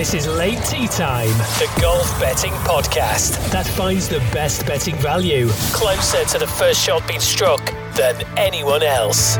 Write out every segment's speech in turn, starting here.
This is Late Tee Time, the golf betting podcast that finds the best betting value closer to the first shot being struck than anyone else.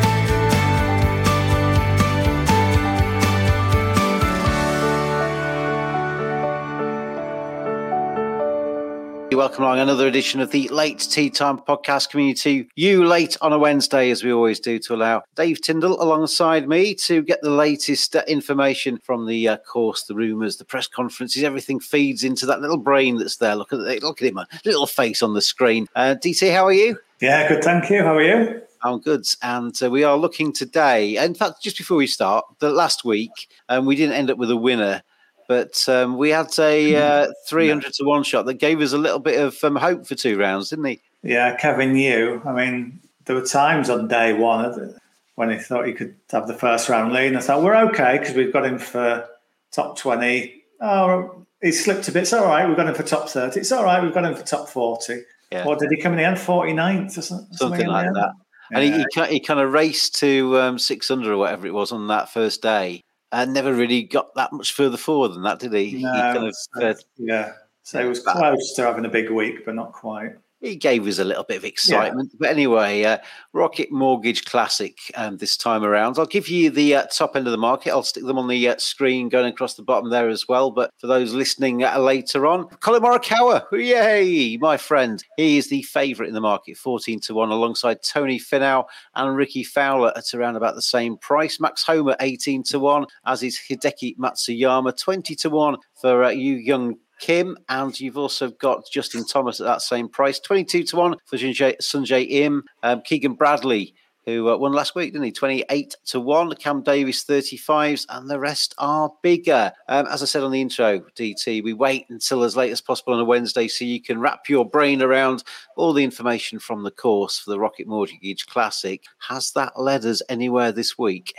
Welcome along another edition of the Late Tee Time podcast community. You late on a Wednesday, as we always do, to allow Dave Tindall alongside me to get the latest uh, information from the uh, course, the rumours, the press conferences. Everything feeds into that little brain that's there. Look at it, look at him, little face on the screen. Uh, DT, how are you? Yeah, good. Thank you. How are you? I'm good. And uh, we are looking today. In fact, just before we start, the last week, um, we didn't end up with a winner but um, we had a uh, 300 to 1 shot that gave us a little bit of um, hope for two rounds, didn't he? Yeah, Kevin Yu. I mean, there were times on day one when he thought he could have the first round lead. And I thought, we're okay because we've got him for top 20. Oh, he slipped a bit. It's all right. We've got him for top 30. It's all right. We've got him for top 40. Yeah. What did he come in the end? 49th or something? Something like that. Yeah. And he, he, he, kind of raced to um, 600 or whatever it was on that first day and never really got that much further forward than that, did he? No, he kind of, uh, yeah. So he was close to having a big week, but not quite he gave us a little bit of excitement. Yeah. But anyway, uh, Rocket Mortgage Classic um, this time around. I'll give you the uh, top end of the market. I'll stick them on the uh, screen going across the bottom there as well. But for those listening uh, later on, Collin Morikawa, yay, my friend. He is the favourite in the market, 14 to 1, alongside Tony Finau and Rickie Fowler at around about the same price. Max Homa, 18 to 1, as is Hideki Matsuyama, 20 to 1 for uh, you young Kim, and you've also got Justin Thomas at that same price, 22 to 1 for Sungjae, Im. Um, Keegan Bradley, who uh, won last week, didn't he? 28 to 1. Cam Davis, 35s, and the rest are bigger. Um, as I said on the intro, DT, we wait until as late as possible on a Wednesday so you can wrap your brain around all the information from the course for the Rocket Mortgage Classic. Has that led us anywhere this week?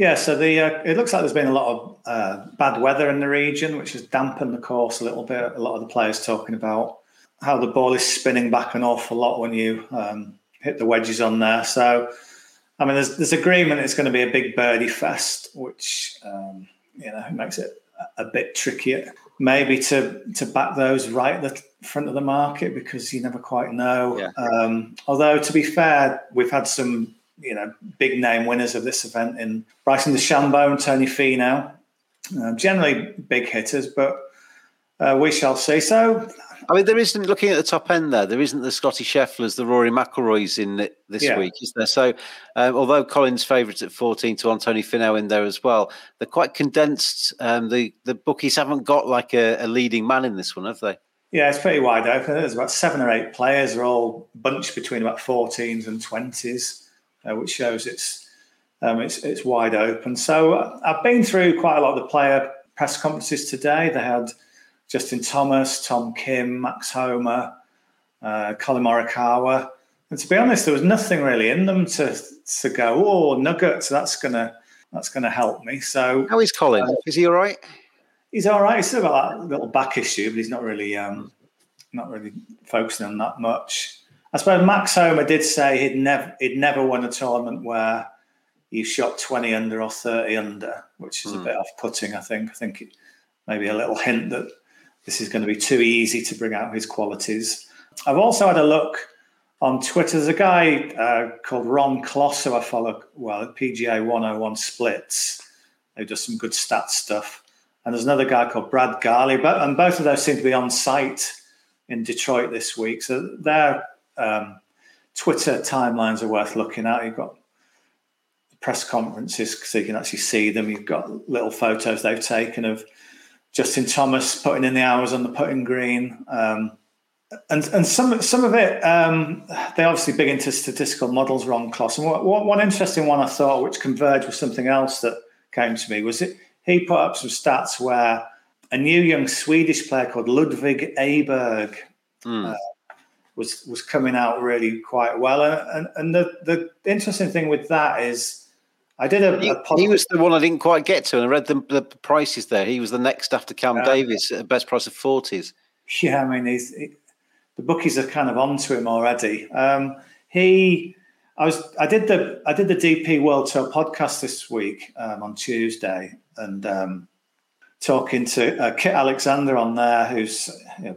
Yeah, so the uh, it looks like there's been a lot of uh, bad weather in the region, which has dampened the course a little bit. A lot of the players talking about how the ball is spinning back an awful lot when you um, hit the wedges on there. So, I mean, there's, there's agreement it's going to be a big birdie fest, which um, you know makes it a bit trickier. Maybe to to back those right at the front of the market because you never quite know. Yeah. Um, although to be fair, we've had some you know, big name winners of this event in Bryson DeChambeau and Tony Finau. Uh, generally big hitters, but uh, we shall see. So, I mean, there isn't looking at the top end there. There isn't the Scottie Schefflers, the Rory McIlroys in this yeah. week, is there? So, um, although Collin's favourites at fourteen to one, Tony Finau in there as well. They're quite condensed. Um, the the bookies haven't got like a, a leading man in this one, have they? Yeah, it's pretty wide open. There's about seven or eight players. They're all bunched between about 14s and 20s uh, which shows it's, um, it's it's wide open. So uh, I've been through quite a lot of the player press conferences today. They had Justin Thomas, Tom Kim, Max Homa, uh, Collin Morikawa. And to be honest, there was nothing really in them to to go, oh, nuggets, that's gonna that's gonna help me. So how is Collin? Uh, is he all right? He's all right. He's still got that little back issue, but he's not really um, not really focusing on that much. I suppose Max Homa did say he'd never he'd never won a tournament where he shot twenty under or thirty under, which is mm. a hmm. bit off putting. I think. I think it, maybe a little hint that this is going to be too easy to bring out his qualities. I've also had a look on Twitter. There's a guy uh, called Ron Kloss who I follow well at PGA 101 Splits. Who does some good stats stuff. And there's another guy called Brad Garley, but and both of those seem to be on site in Detroit this week. So they're um, Twitter timelines are worth looking at. You've got press conferences so you can actually see them. You've got little photos they've taken of Justin Thomas putting in the hours on the putting green. Um, and and some some of it, um, they're obviously big into statistical models, Ron Kloss. And what, what, one interesting one I thought, which converged with something else that came to me was it he put up some stats where a new young Swedish player called Ludvig Aberg mm. uh, was was coming out really quite well. And, and, and the, the interesting thing with that is, I did a, he, a he, was the one I didn't quite get to, and I read the, the prices there. He was the next after Cam uh, Davis at best price of forties. Yeah, I mean, he's, he, the bookies are kind of onto him already. Um, he, I was, I did the, I did the DP World Tour podcast this week um, on Tuesday, and um, talking to uh, Kit Alexander on there, who's you know,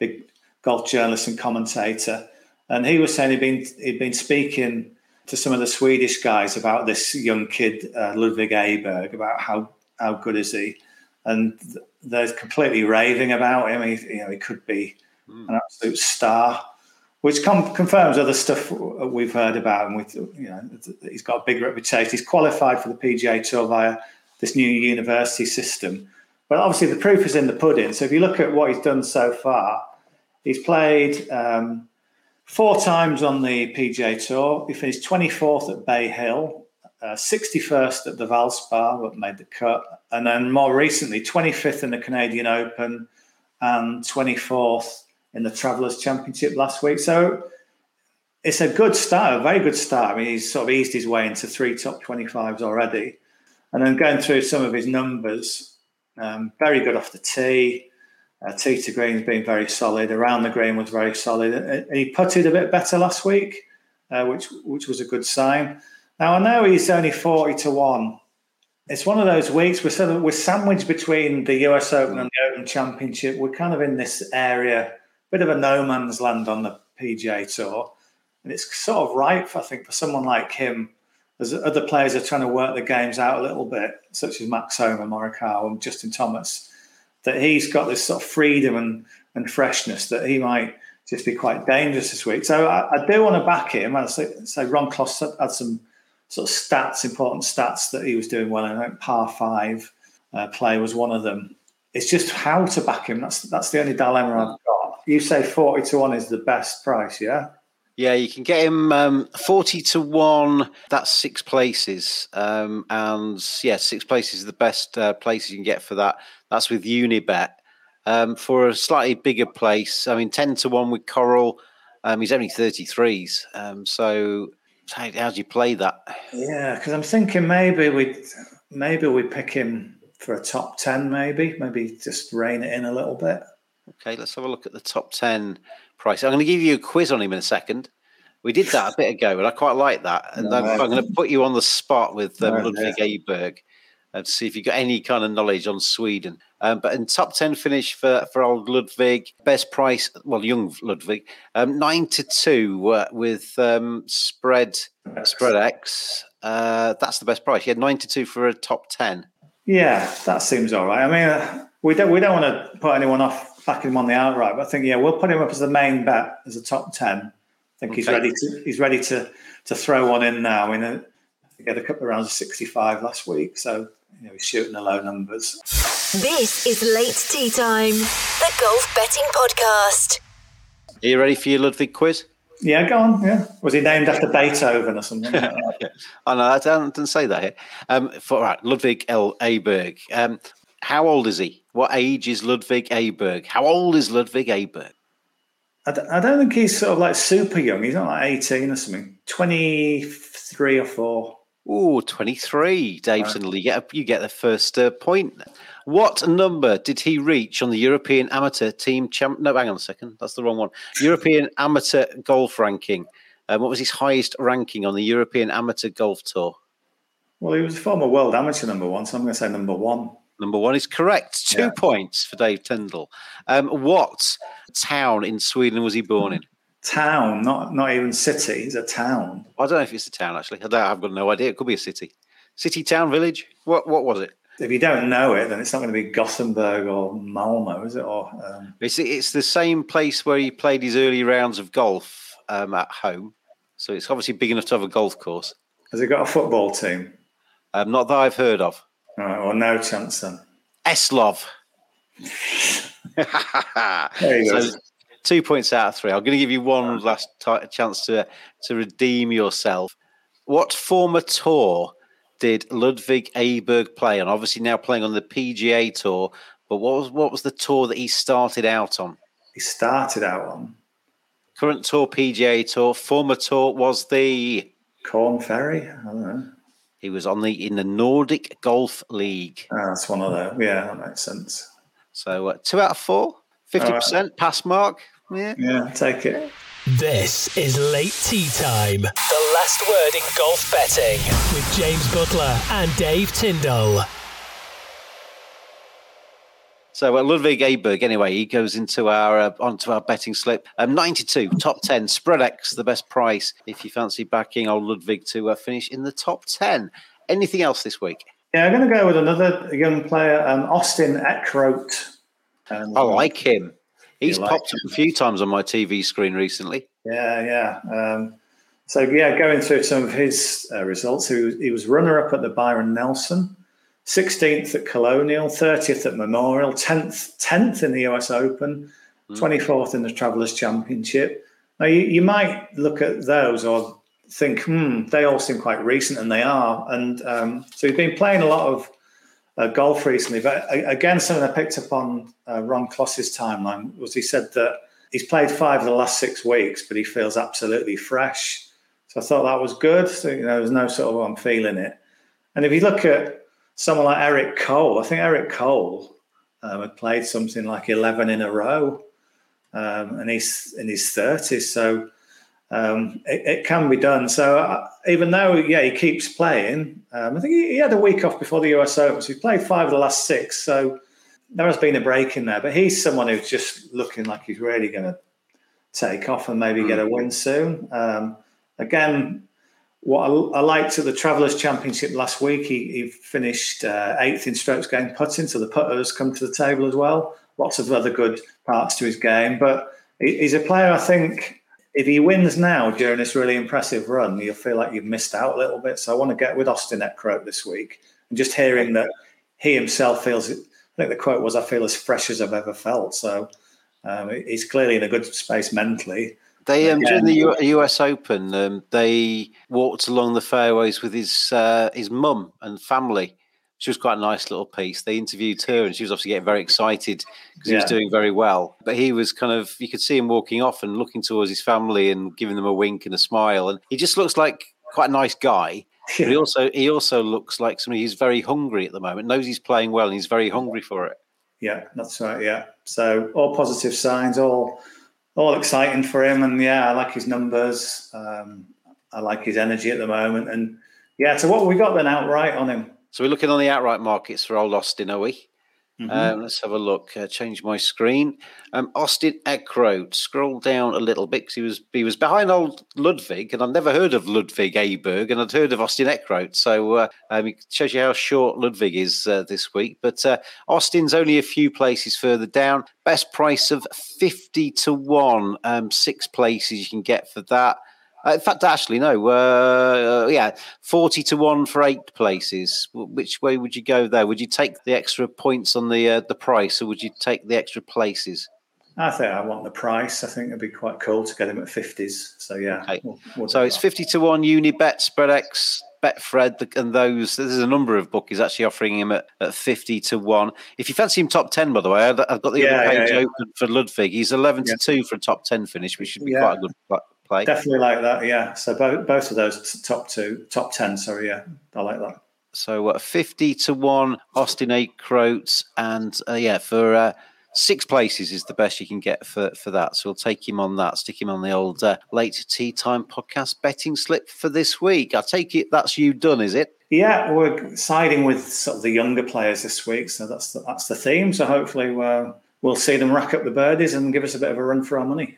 big golf journalist and commentator, and he was saying he'd been he'd been speaking to some of the Swedish guys about this young kid uh, Ludvig Aberg about how how good is he, and they're completely raving about him. He, you know, he could be mm. an absolute star, which com- confirms other stuff we've heard about him. With you know, he's got a big reputation. He's qualified for the PGA Tour via this new university system. But obviously, the proof is in the pudding. So if you look at what he's done so far, he's played um, four times on the PGA Tour. He finished 24th at Bay Hill, uh, 61st at the Valspar, but made the cut. And then more recently, 25th in the Canadian Open and 24th in the Travelers Championship last week. So it's a good start, a very good start. I mean, he's sort of eased his way into three top 25s already. And then going through some of his numbers, um, very good off the tee. Uh, tee to green has been very solid. Around the green was very solid. Uh, he putted a bit better last week, uh, which which was a good sign. Now I know he's only forty to one. It's one of those weeks we're sort of, we're sandwiched between the US Open and the Open Championship. We're kind of in this area, bit of a no man's land on the PGA Tour, and it's sort of ripe, I think, for someone like him as other players are trying to work the games out a little bit, such as Max Homa, Morikawa, and Justin Thomas, that he's got this sort of freedom and, and freshness that he might just be quite dangerous this week. So I, I do want to back him. I say, say Ron Kloss had some sort of stats, important stats that he was doing well. And I think par five uh, play was one of them. It's just how to back him. That's that's the only dilemma I've got. You say forty to one is the best price, yeah? Yeah, you can get him um, 40 to 1. That's six places. Um, and yeah, six places is the best uh, places you can get for that. That's with Unibet. Um, for a slightly bigger place, I mean, 10 to 1 with Coral. Um, he's only 33s. Um, so how, how do you play that? Yeah, because I'm thinking maybe we maybe we pick him for a top 10, maybe. Maybe just rein it in a little bit. Okay, let's have a look at the top 10 price. I'm going to give you a quiz on him in a second. We did that a bit ago, and I quite like that. And no, I'm, I'm, going to put you on the spot with um, no, Ludwig yeah. Aberg and see if you've got any kind of knowledge on Sweden. Um, but in top 10 finish for, for old Ludwig, best price, well, young Ludwig, um, 9 to 2 uh, with um, spread Spreadex. Uh, that's the best price. He had 9 to 2 for a top 10. Yeah, that seems all right. I mean, uh, we don't we don't want to put anyone off backing him on the outright. But I think yeah, we'll put him up as the main bet as a top ten. I think okay. he's ready to he's ready to to throw one in now. I mean, he had a couple of rounds of sixty five last week, so you know he's shooting the low numbers. This is late tee time, the golf betting podcast. Are you ready for your Ludwig quiz? Yeah, go on. Yeah, was he named after Beethoven or something? Like I know I don't, didn't say that here. Um, for right, Ludwig L. Aberg. Um, how old is he? What age is Ludwig Aberg? How old is Ludwig Aberg? I d- I don't think he's sort of like super young. He's not like 18 or something. 23 or 4. Oh, 23. Dave right. you get, a, you get the first uh, point. What number did he reach on the European Amateur Team Champ? No, hang on a second. That's the wrong one. European Amateur Golf Ranking. Um, what was his highest ranking on the European Amateur Golf Tour? Well, he was a former world amateur number one, so I'm going to say number one. Number one is correct. Two yeah. points for Dave Tindall. Um, what town in Sweden was he born in? Town, not not even city. It's a town. I don't know if it's a town actually. I don't, I've got no idea. It could be a city. City, town, village. What what was it? If you don't know it, then it's not going to be Gothenburg or Malmo, is it? Or um... it's it's the same place where he played his early rounds of golf um, at home. So it's obviously big enough to have a golf course. Has it got a football team? Um, not that I've heard of. All right, well, no chance then. Eslov. so two points out of three. I'm going to give you one last t- chance to to redeem yourself. What former tour did Ludwig Aberg play on? Obviously, now playing on the PGA Tour. But what was what was the tour that he started out on? He started out on current tour PGA Tour. Former tour was the Korn Ferry. I don't know. He was on the in the Nordic Golf League. Oh, that's one of them. Yeah, that makes sense. So uh, two out of four, 50% right. pass mark. Yeah. Yeah, take it. This is Late Tee Time, the last word in golf betting with James Buttler and Dave Tindall. So uh, Ludvig Aberg, anyway, he goes into our uh, onto our betting slip. Um, 92, top 10, Spreadex, the best price. If you fancy backing old Ludwig to uh, finish in the top 10. Anything else this week? Yeah, I'm going to go with another young player, um, Austin Eckroat. Um, I like him. He's like popped him. up a few times on my TV screen recently. Yeah, yeah. Um, so yeah, going through some of his uh, results, he was, he was runner-up at the Byron Nelson. 16th at Colonial, 30th at Memorial, 10th 10th in the US Open, mm. 24th in the Travelers Championship. Now you, you might look at those or think, hmm, they all seem quite recent, and they are. And um, so he's been playing a lot of uh, golf recently. But again, something I picked up on uh, Ron Kloss's timeline was he said that he's played five of the last six weeks, but he feels absolutely fresh. So I thought that was good. So you know, there's no sort of I'm feeling it. And if you look at someone like Eric Cole. I think Eric Cole um, had played something like 11 in a row, um, and he's in his 30s. So um, it, it, can be done. So uh, even though, yeah, he keeps playing, um, I think he, he, had a week off before the US Open. So he played five of the last six. So there has been a break in there. But he's someone who's just looking like he's really going to take off and maybe get a win soon. Um, again, what I, I, liked at the Travelers Championship last week, he, he finished uh, eighth in strokes gained putting, so the putters come to the table as well. Lots of other good parts to his game, but he's a player I think if he wins now during this really impressive run, you'll feel like you've missed out a little bit. So I want to get with Austin Eckroat this week and just hearing that he himself feels. I think the quote was, "I feel as fresh as I've ever felt." So um, he's clearly in a good space mentally. They um, during the U- US Open, um, they walked along the fairways with his uh, his mum and family. She was quite a nice little piece. They interviewed her, and she was obviously getting very excited because yeah. he was doing very well. But he was kind of you could see him walking off and looking towards his family and giving them a wink and a smile, and he just looks like quite a nice guy. Yeah. But he also he also looks like somebody who's very hungry at the moment. Knows he's playing well, and he's very hungry for it. Yeah, that's right. Yeah, so all positive signs, all all exciting for him. And yeah, I like his numbers. Um, I like his energy at the moment. And yeah, so what we got then outright on him? So we're looking on the outright markets for old Austin, are we? Mm-hmm. Um, let's have a look. Uh, change my screen. Um, Austin Eckroat. Scroll down a little bit because he was he was behind old Ludwig, and I'd never heard of Ludwig Aberg, and I'd heard of Austin Eckroat. So uh, um, it shows you how short Ludwig is uh, this week. But uh, Austin's only a few places further down. Best price of fifty to one. Um, six places you can get for that. Uh, in fact, actually, no. Uh, yeah, forty to one for eight places. Which way would you go there? Would you take the extra points on the uh, the price, or would you take the extra places? I think I want the price. I think it'd be quite cool to get him at fifties. So yeah. Okay. We'll, we'll so it's fifty to one. Unibet, Spreadex, Betfred, and those. There's a number of bookies actually offering him at, at fifty to one. If you fancy him top ten, by the way, I've got the yeah, other page yeah, yeah. open for Ludvig. He's eleven to two for a top ten finish, which should be quite a good play. Definitely like that. Yeah. So both both of those top two, top ten. Sorry. Yeah, I like that. So uh, fifty to one, Austin Eckroat, and uh, yeah, for uh, six places is the best you can get for for that. So we'll take him on that. Stick him on the old uh, late tee time podcast betting slip for this week. I take it that's you done, is it? Yeah, we're siding with sort of the younger players this week, so that's the, that's the theme. So hopefully we'll, we'll see them rack up the birdies and give us a bit of a run for our money.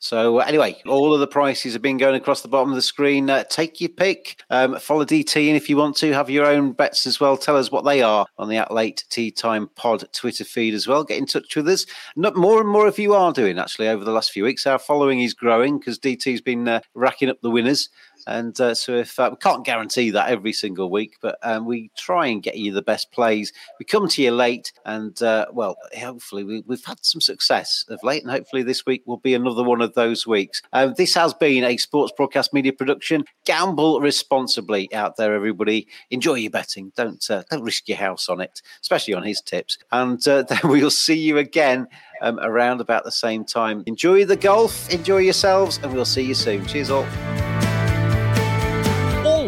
So uh, anyway, all of the prices have been going across the bottom of the screen. Uh, take your pick. Um, follow DT, and if you want to have your own bets as well, tell us what they are on the At Late Tee Time Pod Twitter feed as well. Get in touch with us. Not more and more of you are doing actually over the last few weeks. Our following is growing because DT's been uh, racking up the winners. And uh, so, if uh, we can't guarantee that every single week, but um, we try and get you the best plays. We come to you late, and uh, well, hopefully, we, have had some success of late, and hopefully, this week will be another one of those weeks. Um, this has been a sports broadcast media production. Gamble responsibly out there, everybody. Enjoy your betting. Don't uh, don't risk your house on it, especially on his tips. And uh, then we'll see you again um, around about the same time. Enjoy the golf, enjoy yourselves, and we'll see you soon. Cheers, all.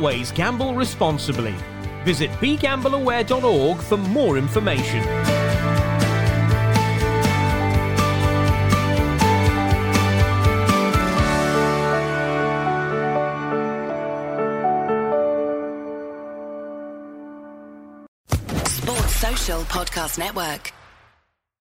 Always gamble responsibly. Visit begambleaware.org for more information. Sports Social Podcast Network.